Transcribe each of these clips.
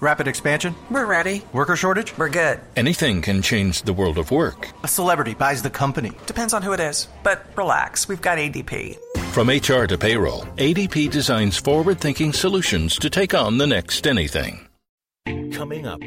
Rapid expansion? We're ready. Worker shortage? We're good. Anything can change the world of work. A celebrity buys the company. Depends on who it is. But relax, we've got ADP. From HR to payroll, ADP designs forward thinking solutions to take on the next anything. Coming up.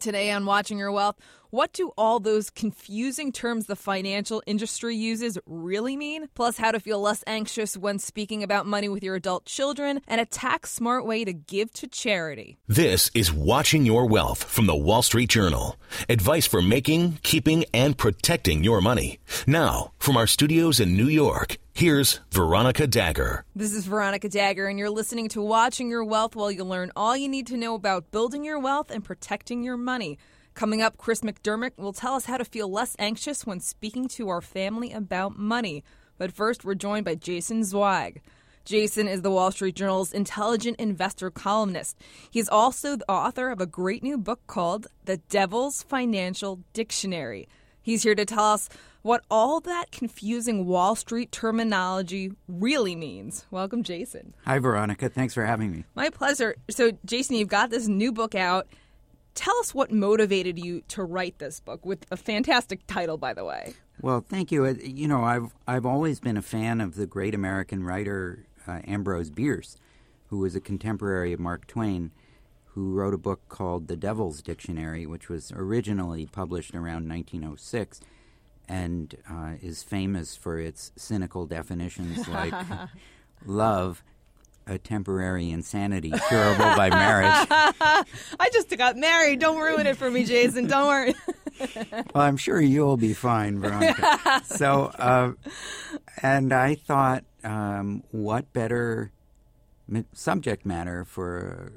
Today on Watching Your Wealth, what do all those confusing terms the financial industry uses really mean? Plus, how to feel less anxious when speaking about money with your adult children, and a tax smart way to give to charity. This is Watching Your Wealth from the Wall Street Journal. Advice for making, keeping, and protecting your money. Now, from our studios in New York, here's Veronica Dagher. This is Veronica Dagher, and you're listening to Watching Your Wealth while you learn all you need to know about building your wealth and protecting your money. Coming up, Chris McDermott will tell us how to feel less anxious when speaking to our family about money. But first, we're joined by Jason Zweig. Jason is the Wall Street Journal's intelligent investor columnist. He's also the author of a great new book called The Devil's Financial Dictionary. He's here to tell us what all that confusing Wall Street terminology really means. Welcome, Jason. Hi, Veronica. Thanks for having me. My pleasure. So, Jason, you've got this new book out. Tell us what motivated you to write this book with a fantastic title, by the way. Well, thank you. Uh, You know, I've I've always been a fan of the great American writer uh, Ambrose Bierce, who was a contemporary of Mark Twain, who wrote a book called The Devil's Dictionary, which was originally published around 1906, and uh, is famous for its cynical definitions like love. A temporary insanity curable by marriage. I just got married. Don't ruin it for me, Jason. Don't worry. Well, I'm sure you'll be fine, Veronica. so, uh, and I thought, um, what better subject matter for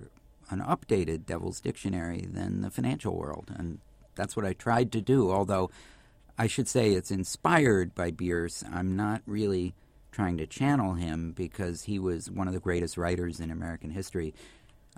an updated Devil's Dictionary than the financial world? And that's what I tried to do, although I should say it's inspired by Bierce. I'm not really trying to channel him because he was one of the greatest writers in American history.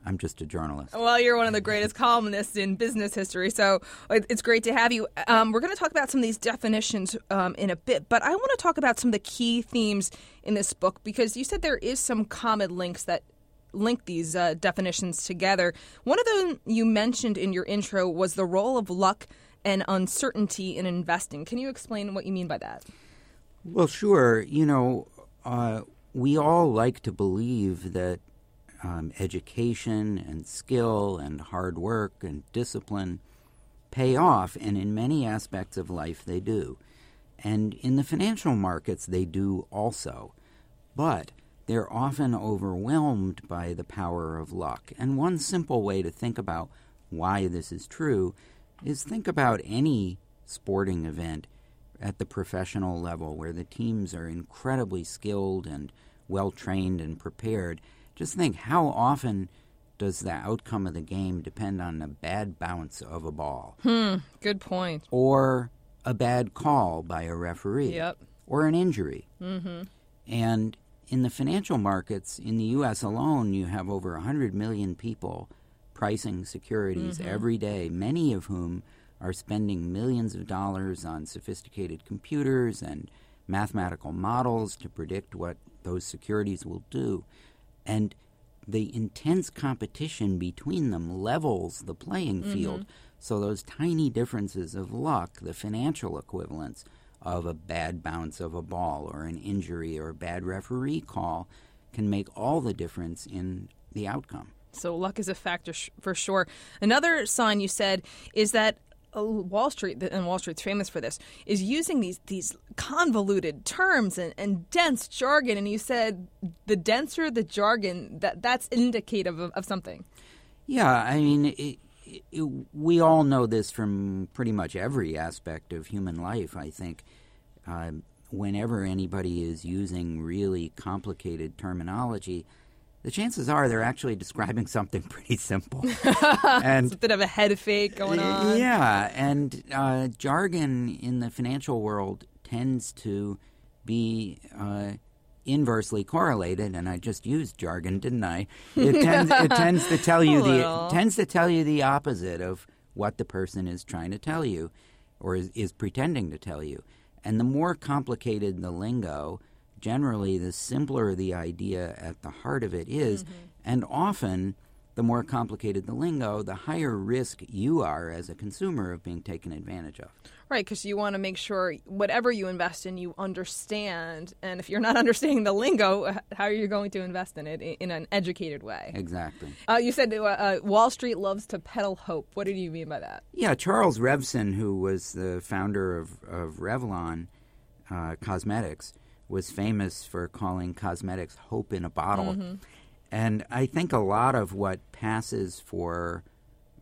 I'm just a journalist. Well, you're one of the greatest columnists in business history, so it's great to have you. Um, we're going to talk about some of these definitions um, in a bit, but I want to talk about some of the key themes in this book because you said there is some common links that link these uh, definitions together. One of them you mentioned in your intro was the role of luck and uncertainty in investing. Can you explain what you mean by that? Well, sure. You know, uh, we all like to believe that um, education and skill and hard work and discipline pay off, and in many aspects of life they do. And in the financial markets, they do also. But they're often overwhelmed by the power of luck. And one simple way to think about why this is true is think about any sporting event at the professional level where the teams are incredibly skilled and well trained and prepared. Just think how often does the outcome of the game depend on a bad bounce of a ball Hmm, Good point. or a bad call by a referee Yep. or an injury. Mm-hmm. And in the financial markets in the U.S. alone, you have over 100 million people pricing securities mm-hmm. every day, many of whom are spending millions of dollars on sophisticated computers and mathematical models to predict what those securities will do. And the intense competition between them levels the playing mm-hmm. field. So those tiny differences of luck, the financial equivalents of a bad bounce of a ball or an injury or a bad referee call, can make all the difference in the outcome. So luck is a factor sh- for sure. Another sign you said is that uh, Wall Street, and Wall Street's famous for this, is using these these convoluted terms and, and dense jargon. And you said the denser the jargon, that that's indicative of, of something. Yeah, I mean, it, we all know this from pretty much every aspect of human life, I think. Uh, whenever anybody is using really complicated terminology, the chances are they're actually describing something pretty simple. and It's a bit of a head fake going on. yeah, and uh, jargon in the financial world tends to be uh, inversely correlated, and I just used jargon, didn't I? It tends it tends to tell you the tends to tell you the opposite of what the person is trying to tell you, or is, is pretending to tell you. And the more complicated the lingo, generally, the simpler the idea at the heart of it is. and often the more complicated the lingo, the higher risk you are as a consumer of being taken advantage of. Right, because you want to make sure whatever you invest in, you understand. And if you're not understanding the lingo, how are you going to invest in it in an educated way? Exactly. Uh, you said uh, uh, Wall Street loves to peddle hope. What did you mean by that? Yeah, Charles Revson, who was the founder of, of Revlon uh, Cosmetics, was famous for calling cosmetics hope in a bottle. And I think a lot of what passes for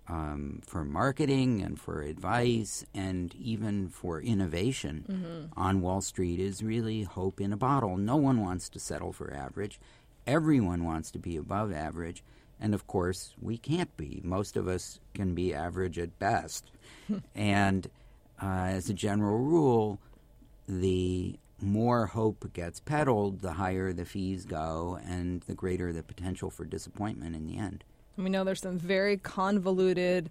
um, for marketing and for advice and even for innovation on Wall Street is really hope in a bottle. No one wants to settle for average. Everyone wants to be above average. And of course, we can't be. Most of us can be average at best. and uh, as a general rule, the more hope gets peddled, the higher the fees go, and the greater the potential for disappointment in the end. We know there's some very convoluted,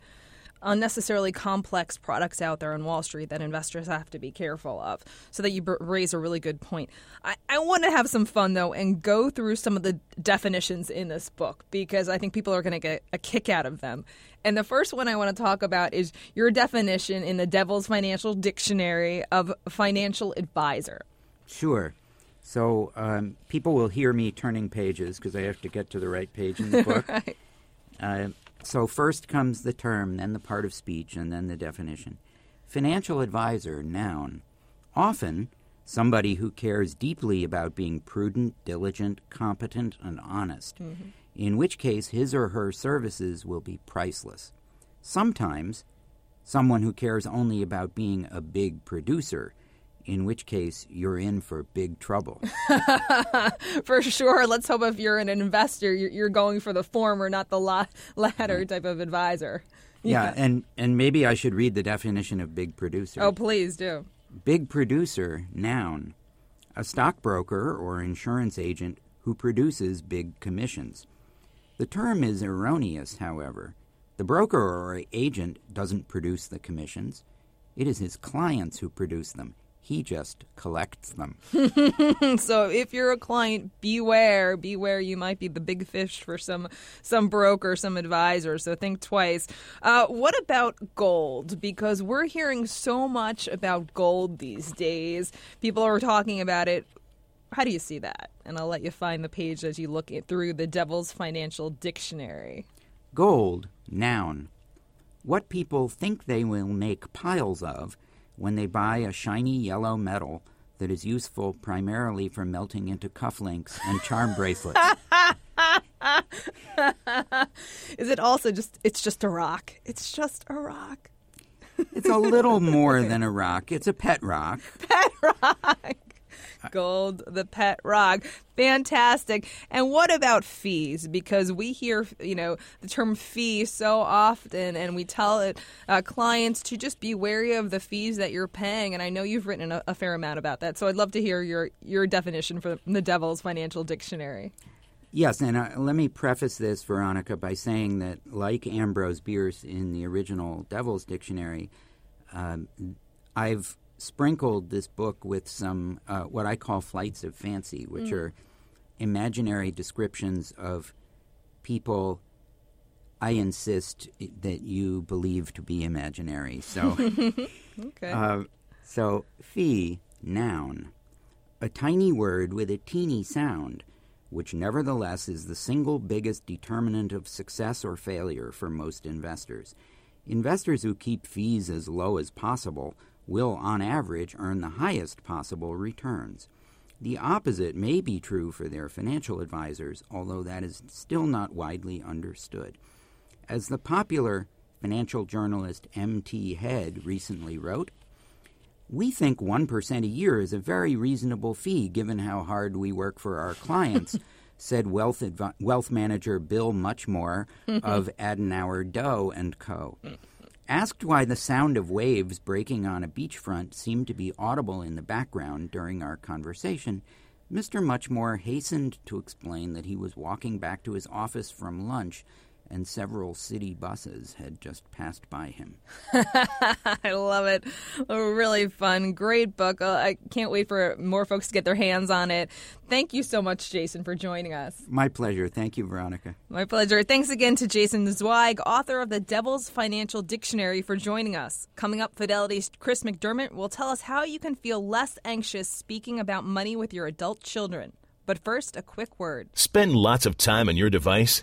unnecessarily complex products out there on Wall Street that investors have to be careful of. So that you b- raise a really good point. I, I want to have some fun though and go through some of the definitions in this book because I think people are going to get a kick out of them. And the first one I want to talk about is your definition in the Devil's Financial Dictionary of financial advisor. Sure. So um, people will hear me turning pages because I have to get to the right page in the book. Right. Uh, so first comes the term, then the part of speech, and then the definition. Financial advisor, noun. Often, somebody who cares deeply about being prudent, diligent, competent, and honest, in which case his or her services will be priceless. Sometimes, someone who cares only about being a big producer, in which case you're in for big trouble. For sure. Let's hope if you're an investor, you're, going for the former, not the la- latter type of advisor. yeah, and, and maybe I should read the definition of big producer. Oh, please do. Big producer, noun. A stockbroker or insurance agent who produces big commissions. The term is erroneous, however. The broker or agent doesn't produce the commissions. It is his clients who produce them. He just collects them. So if you're a client, beware, beware. You might be the big fish for some some broker, some advisor. So think twice. Uh, what about gold? Because we're hearing so much about gold these days. People are talking about it. How do you see that? And I'll let you find the page as you look it through the Devil's Financial Dictionary. Gold, noun. What people think they will make piles of when they buy a shiny yellow metal that is useful primarily for melting into cufflinks and charm bracelets. Is it also just? It's just a rock. It's just a rock. It's a little more than a rock. It's a pet rock. pet rock. Gold, the pet rock. Fantastic. And what about fees? Because we hear, you know, the term fee so often, and we tell it, uh, clients to just be wary of the fees that you're paying. And I know you've written a, a fair amount about that. So I'd love to hear your, your definition from the Devil's Financial Dictionary. Yes, and uh, let me preface this, Veronica, by saying that, like Ambrose Bierce in the original Devil's Dictionary, um, I've sprinkled this book with some uh, what I call flights of fancy, which are imaginary descriptions of people I insist that you believe to be imaginary. So. Okay. Uh, so, fee, noun. A tiny word with a teeny sound, which nevertheless is the single biggest determinant of success or failure for most investors. Investors who keep fees as low as possible will, on average, earn the highest possible returns. The opposite may be true for their financial advisors, although that is still not widely understood. As the popular financial journalist M.T. Head recently wrote, we think 1% a year is a very reasonable fee given how hard we work for our clients, said wealth, advi- wealth manager Bill Muchmore of Adenauer Doe and Co. Hmm. Asked why the sound of waves breaking on a beachfront seemed to be audible in the background during our conversation, Mr. Muchmore hastened to explain that he was walking back to his office from lunch and several city buses had just passed by him. I love it. A really fun, great book. Uh, I can't wait for more folks to get their hands on it. Thank you so much, Jason, for joining us. My pleasure. Thank you, Veronica. My pleasure. Thanks again to Jason Zweig, author of The Devil's Financial Dictionary, for joining us. Coming up, Fidelity's Chris McDermott will tell us how you can feel less anxious speaking about money with your adult children. But first, a quick word. Spend lots of time on your device?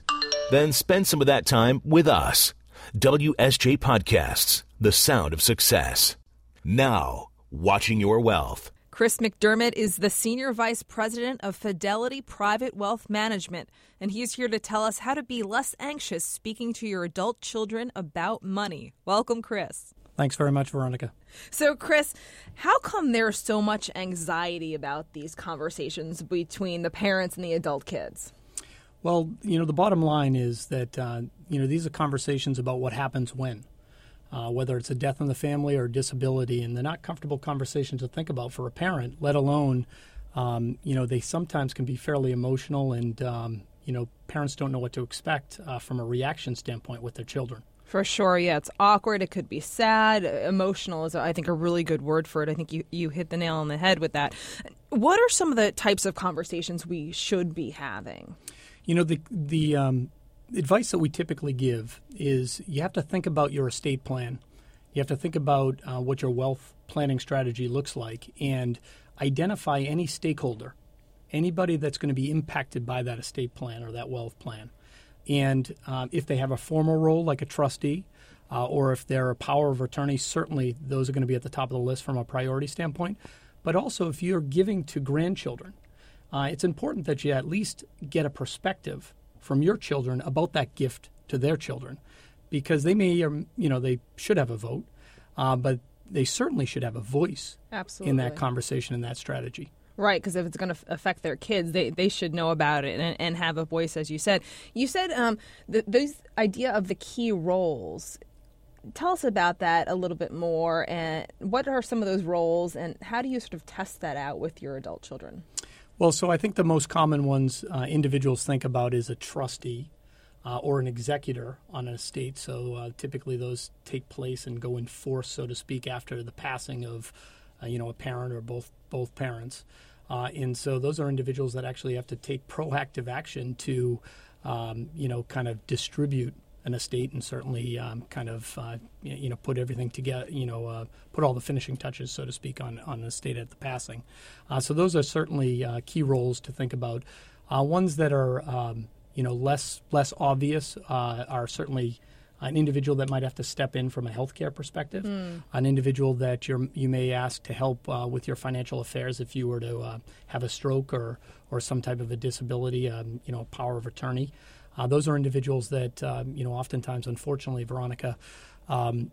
Then spend some of that time with us. WSJ Podcasts, the sound of success. Now, watching your wealth. Chris McDermott is the Senior Vice President of Fidelity Private Wealth Management, and he's here to tell us how to be less anxious speaking to your adult children about money. Welcome, Chris. Thanks very much, Veronica. So, Chris, how come there's so much anxiety about these conversations between the parents and the adult kids? Well, you know, the bottom line is that, uh, you know, these are conversations about what happens when, uh, whether it's a death in the family or disability, and they're not comfortable conversations to think about for a parent, let alone, um, you know, they sometimes can be fairly emotional, and, um, you know, parents don't know what to expect uh, from a reaction standpoint with their children. For sure, yeah, it's awkward. It could be sad. Emotional is, I think, a really good word for it. I think you, you hit the nail on the head with that. What are some of the types of conversations we should be having? You know, the the um, advice that we typically give is you have to think about your estate plan. You have to think about uh, what your wealth planning strategy looks like and identify any stakeholder, anybody that's going to be impacted by that estate plan or that wealth plan. And um, if they have a formal role like a trustee, uh, or if they're a power of attorney, certainly those are going to be at the top of the list from a priority standpoint. But also, if you're giving to grandchildren, uh, it's important that you at least get a perspective from your children about that gift to their children, because they may, or you know, they should have a vote, uh, but they certainly should have a voice Absolutely. in that conversation and that strategy. Right, because if it's going to affect their kids, they, they should know about it and, and have a voice, as you said. You said um, the, this idea of the key roles. Tell us about that a little bit more, and what are some of those roles, and how do you sort of test that out with your adult children? Well, so I think the most common ones uh, individuals think about is a trustee uh, or an executor on an estate. So uh, typically those take place and go in force, so to speak, after the passing of, uh, you know, a parent or both both parents. Uh, and so those are individuals that actually have to take proactive action to, um, you know, kind of distribute an estate and certainly um, kind of, uh, you know, put everything together, you know, uh, put all the finishing touches, so to speak, on, on an estate at the passing. Uh, so those are certainly uh, key roles to think about. Uh, ones that are, um, you know, less less obvious are certainly an individual that might have to step in from a healthcare perspective, mm. an individual that you you may ask to help uh, with your financial affairs if you were to uh, have a stroke or or some type of a disability, um, you know, power of attorney. Uh, those are individuals that um, you know, oftentimes, unfortunately, Veronica. Um,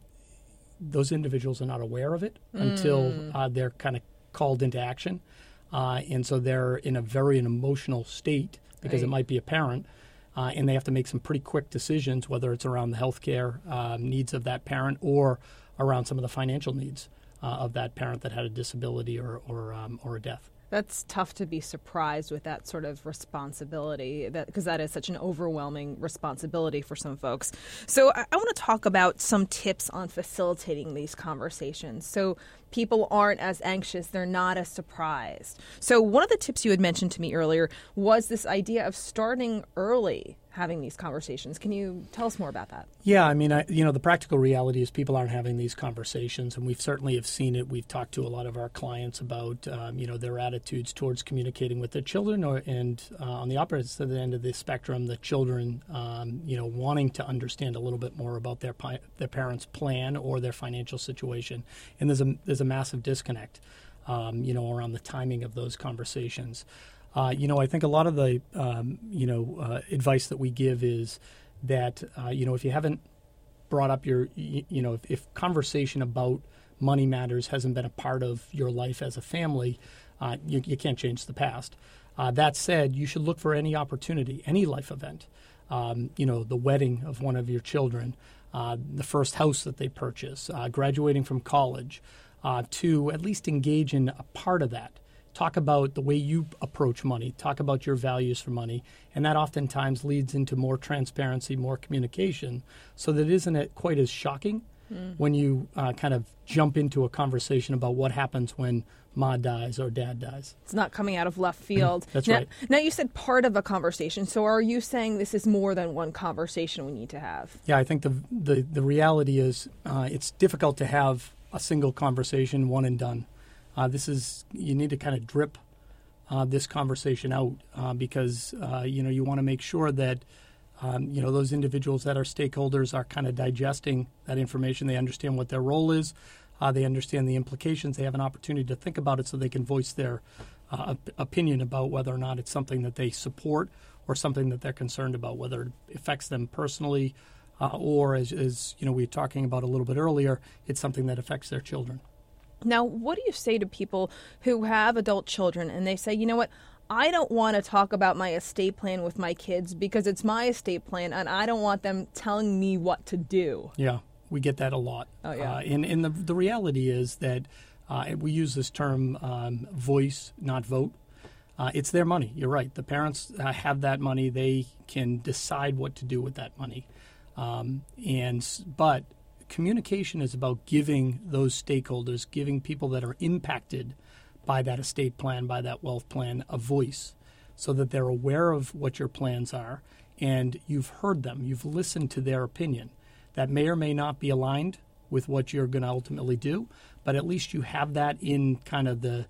those individuals are not aware of it mm. until uh, they're kind of called into action, uh, and so they're in a very an emotional state because right. it might be a parent uh, and they have to make some pretty quick decisions, whether it's around the healthcare uh, needs of that parent or around some of the financial needs uh, of that parent that had a disability or or, um, or a death. That's tough to be surprised with that sort of responsibility, because that, that is such an overwhelming responsibility for some folks. So, I, I want to talk about some tips on facilitating these conversations. So, people aren't as anxious, they're not as surprised. So, one of the tips you had mentioned to me earlier was this idea of starting early having these conversations. Can you tell us more about that? Yeah, I mean, I, you know, the practical reality is people aren't having these conversations, and we've certainly have seen it. We've talked to a lot of our clients about, um, you know, their attitudes towards communicating with their children, or and uh, on the opposite end of the spectrum, the children, um, you know, wanting to understand a little bit more about their their parents' plan or their financial situation, and there's a there's a massive disconnect, um, you know, around the timing of those conversations. Uh, you know, I think a lot of the um, you know uh, advice that we give is that uh, you know if you haven't brought up your you, know if, if, conversation about money matters hasn't been a part of your life as a family, uh, you, you, can't change the past. Uh, that said, you should look for any opportunity, any life event. Um, you know, the wedding of one of your children, uh, the first house that they purchase, graduating from college, to at least engage in a part of that talk about the way you approach money, talk about your values for money, and that oftentimes leads into more transparency, more communication, so that isn't it quite as shocking mm. when you uh, kind of jump into a conversation about what happens when ma dies or dad dies. It's not coming out of left field. That's now, right. Now you said part of a conversation. So are you saying this is more than one conversation we need to have? Yeah, I think the the, the reality is uh, it's difficult to have a single conversation, one and done. Uh, this is you need to kind of drip uh, this conversation out uh, because uh, you know you want to make sure that um, you know those individuals that are stakeholders are kind of digesting that information. They understand what their role is. Uh, they understand the implications. They have an opportunity to think about it so they can voice their uh, op- opinion about whether or not it's something that they support or something that they're concerned about, whether it affects them personally or, as, as you know, we were talking about a little bit earlier, it's something that affects their children. Now, what do you say to people who have adult children and they say, you know what, I don't want to talk about my estate plan with my kids because it's my estate plan and I don't want them telling me what to do. Yeah, we get that a lot. Oh, yeah. Uh, and and the, the reality is that uh, we use this term um, voice, not vote. Uh, it's their money. You're right. The parents uh, have that money. They can decide what to do with that money. Um, and but communication is about giving those stakeholders, giving people that are impacted by that estate plan, by that wealth plan, a voice so that they're aware of what your plans are and you've heard them, you've listened to their opinion. That may or may not be aligned with what you're going to ultimately do, but at least you have that in kind of the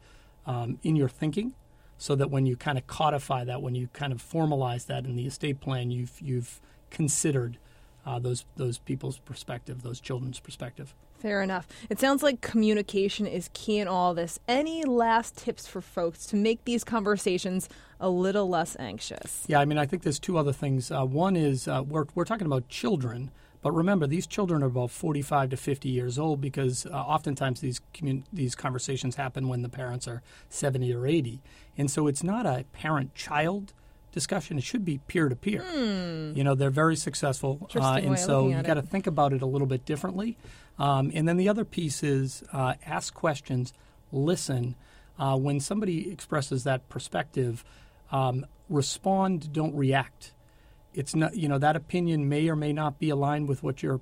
um, in your thinking, so that when you kind of codify that, when you kind of formalize that in the estate plan, you've you've considered uh, those those people's perspective, those children's perspective. Fair enough. It sounds like communication is key in all this. Any last tips for folks to make these conversations a little less anxious? Yeah, I mean, I think there's two other things. Uh, one is uh, we're, we're talking about children, but remember, these children are about 45 to 50 years old because uh, oftentimes these commun- these conversations happen when the parents are 70 or 80. And so it's not a parent child discussion. It should be peer to peer. You know, they're very successful, uh, and so you got to think about it a little bit differently. Um, and then the other piece is uh, ask questions, listen. Uh, when somebody expresses that perspective, um, respond, don't react. It's not, you know, that opinion may or may not be aligned with what you're,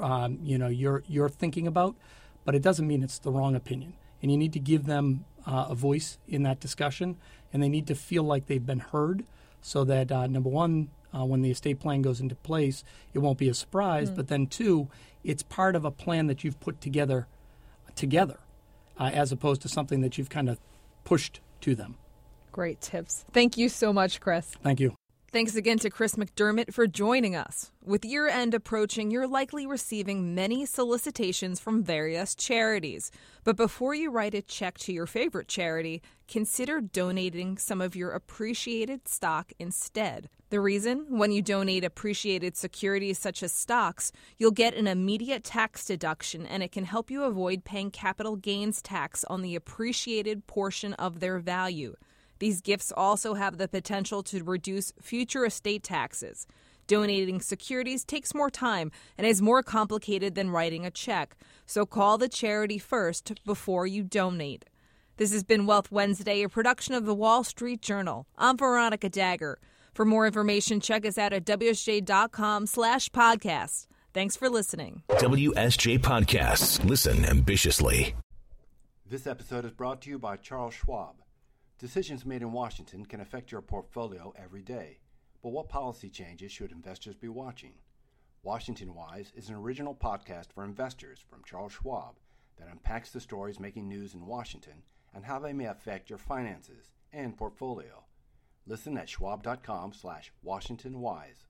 um, you know, you're you're thinking about, but it doesn't mean it's the wrong opinion. And you need to give them uh, a voice in that discussion, and they need to feel like they've been heard, so that uh, number one, uh, when the estate plan goes into place, it won't be a surprise. Mm. But then, two, it's part of a plan that you've put together together, uh, as opposed to something that you've kind of pushed to them. Great tips. Thank you so much, Chris. Thank you. Thanks again to Chris McDermott for joining us. With year end approaching, you're likely receiving many solicitations from various charities. But before you write a check to your favorite charity, consider donating some of your appreciated stock instead. The reason? When you donate appreciated securities such as stocks, you'll get an immediate tax deduction and it can help you avoid paying capital gains tax on the appreciated portion of their value. These gifts also have the potential to reduce future estate taxes. Donating securities takes more time and is more complicated than writing a check, so call the charity first before you donate. This has been Wealth Wednesday, a production of the Wall Street Journal. I'm Veronica Dagher. For more information, check us out at WSJ.com slash podcast. Thanks for listening. WSJ Podcasts. Listen ambitiously. This episode is brought to you by Charles Schwab. Decisions made in Washington can affect your portfolio every day. But what policy changes should investors be watching? Washington Wise is an original podcast for investors from Charles Schwab that unpacks the stories making news in Washington and how they may affect your finances and portfolio. Listen at schwab.com slash Washington Wise.